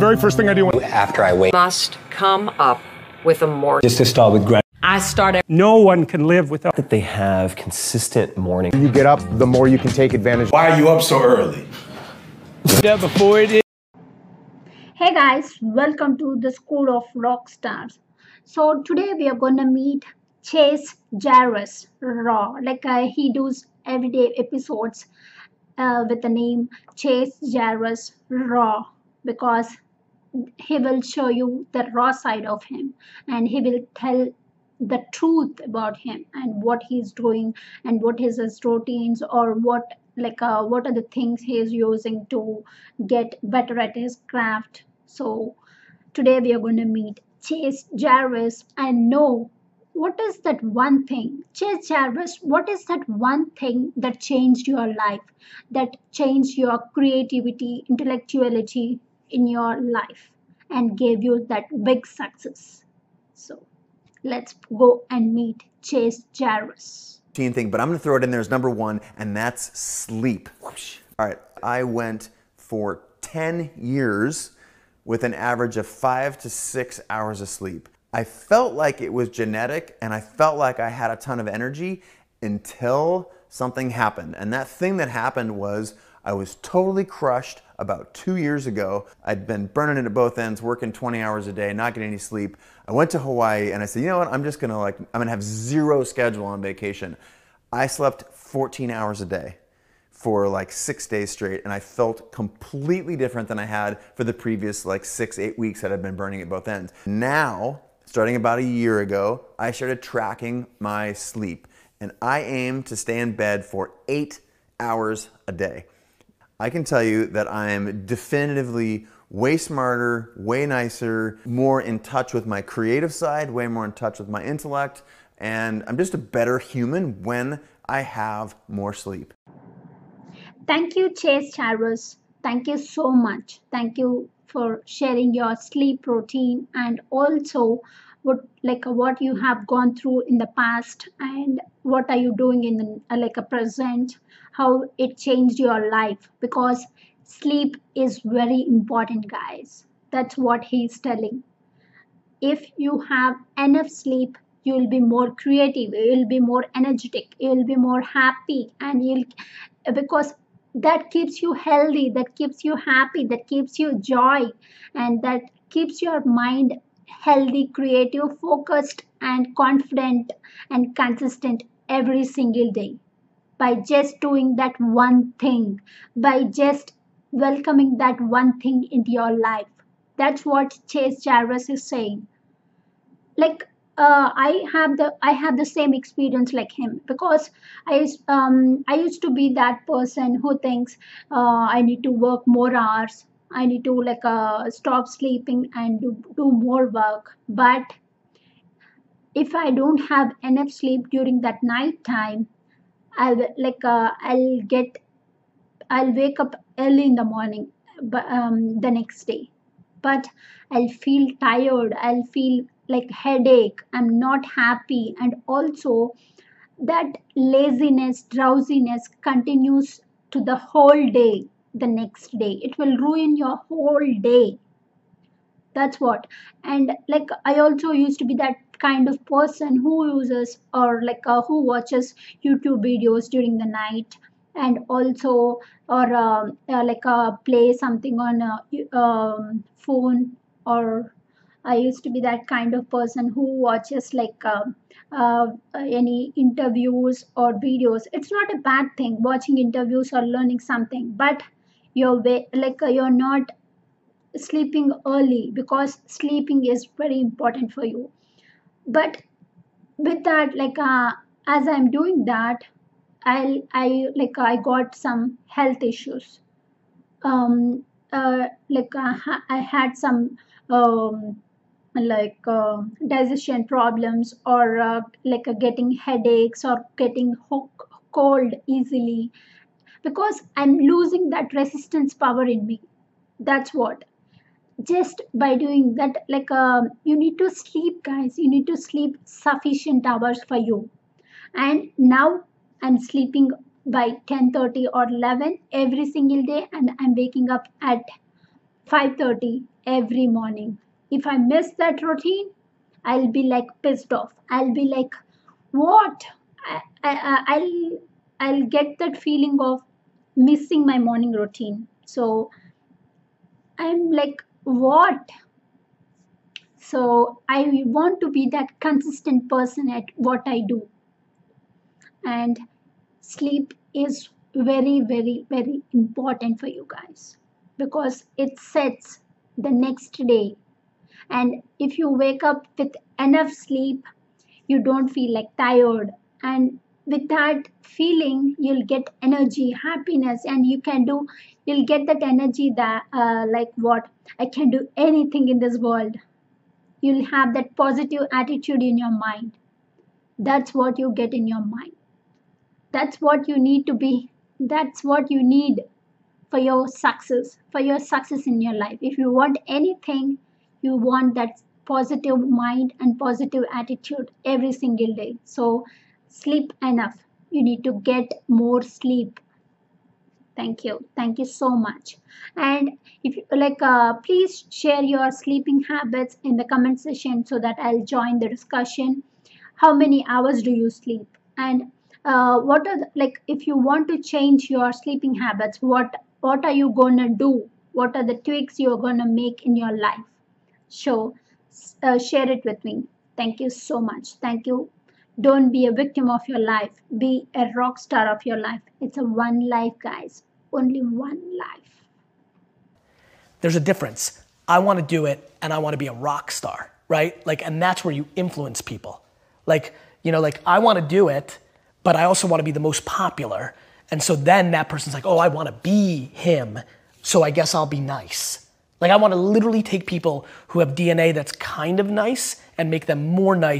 very first thing I do when after I wake must come up with a more just to start with gratitude. I started no one can live without that they have consistent morning. You get up, the more you can take advantage. Why are you up so early? before it is. Hey guys, welcome to the School of Rock Stars. So today we are gonna meet Chase Jarvis Raw. Like uh, he does everyday episodes uh, with the name Chase Jarvis Raw because he will show you the raw side of him and he will tell the truth about him and what he's doing and what is his routines or what like uh, what are the things he is using to get better at his craft. So today we are going to meet chase jarvis and know what is that one thing chase jarvis what is that one thing that changed your life that changed your creativity intellectuality in your life and gave you that big success so let's go and meet Chase Jarvis. Thing, but I'm going to throw it in there as number one, and that's sleep. All right, I went for 10 years with an average of five to six hours of sleep. I felt like it was genetic, and I felt like I had a ton of energy until something happened. And that thing that happened was I was totally crushed about two years ago. I'd been burning it at both ends, working 20 hours a day, not getting any sleep. I went to Hawaii and I said, you know what, I'm just gonna like, I'm gonna have zero schedule on vacation. I slept 14 hours a day for like six days straight and I felt completely different than I had for the previous like six, eight weeks that I'd been burning at both ends. Now, starting about a year ago, I started tracking my sleep and I aim to stay in bed for eight hours a day. I can tell you that I am definitively way smarter, way nicer, more in touch with my creative side, way more in touch with my intellect, and I'm just a better human when I have more sleep. Thank you, Chase Jarvis. Thank you so much. Thank you for sharing your sleep routine and also what like what you mm. have gone through in the past and what are you doing in the, uh, like a present how it changed your life because sleep is very important guys. That's what he's telling. If you have enough sleep you will be more creative you will be more energetic you will be more happy and you'll because that keeps you healthy that keeps you happy that keeps you joy and that keeps your mind healthy creative focused and confident and consistent every single day by just doing that one thing, by just welcoming that one thing into your life. That's what Chase Jarvis is saying. Like uh, I have the I have the same experience like him because I um I used to be that person who thinks uh, I need to work more hours. I need to like uh, stop sleeping and do, do more work. But if I don't have enough sleep during that night time, I'll like uh, I'll get I'll wake up early in the morning but um, the next day. But I'll feel tired. I'll feel like headache. I'm not happy. And also that laziness drowsiness continues to the whole day the next day. It will ruin your whole day. That's what. And like i also used to be that kind of person who uses or like uh, who watches youtube videos during the night and also or um, uh, like uh, play something on a um, phone. Or i used to be that kind of person who watches like uh, uh, any interviews or videos. It's not a bad thing watching interviews or learning something but you're way, like uh, you're not sleeping early because sleeping is very important for you. But with that like uh, as i'm doing that i i like i got some health issues. Um uh, like uh, i had some um like uh, digestion problems or uh, like uh, getting headaches or getting cold easily because i'm losing that resistance power in me that's what just by doing that like uh, you need to sleep guys you need to sleep sufficient hours for you and now i'm sleeping by 10:30 or 11 every single day and i'm waking up at 5:30 every morning. If I miss that routine, I'll be like pissed off. I'll be like, what? I, I, I'll I'll get that feeling of missing my morning routine. So I'm like, what? So I want to be that consistent person at what I do. And sleep is very, very, very important for you guys because it sets the next day. And if you wake up with enough sleep, you don't feel like tired. And with that feeling, you'll get energy, happiness, and you can do, you'll get that energy that, uh, like, what? I can do anything in this world. You'll have that positive attitude in your mind. That's what you get in your mind. That's what you need to be. That's what you need for your success, for your success in your life. If you want anything, you want that positive mind and positive attitude every single day. So sleep enough. You need to get more sleep. Thank you. Thank you so much. And if you like, uh, please share your sleeping habits in the comment section so that I'll join the discussion. How many hours do you sleep? And uh, what are the, like if you want to change your sleeping habits, what what are you gonna do? What are the tweaks you're gonna make in your life? So uh, share it with me. Thank you so much. Thank you. Don't be a victim of your life. Be a rock star of your life. It's a one life, guys. Only one life. There's a difference. I want to do it and I want to be a rock star, right? Like, and that's where you influence people. Like, you know, like I want to do it, but I also want to be the most popular. And so then that person's like, oh, I want to be him. So I guess I'll be nice. Like I want to literally take people who have DNA that's kind of nice and make them more nice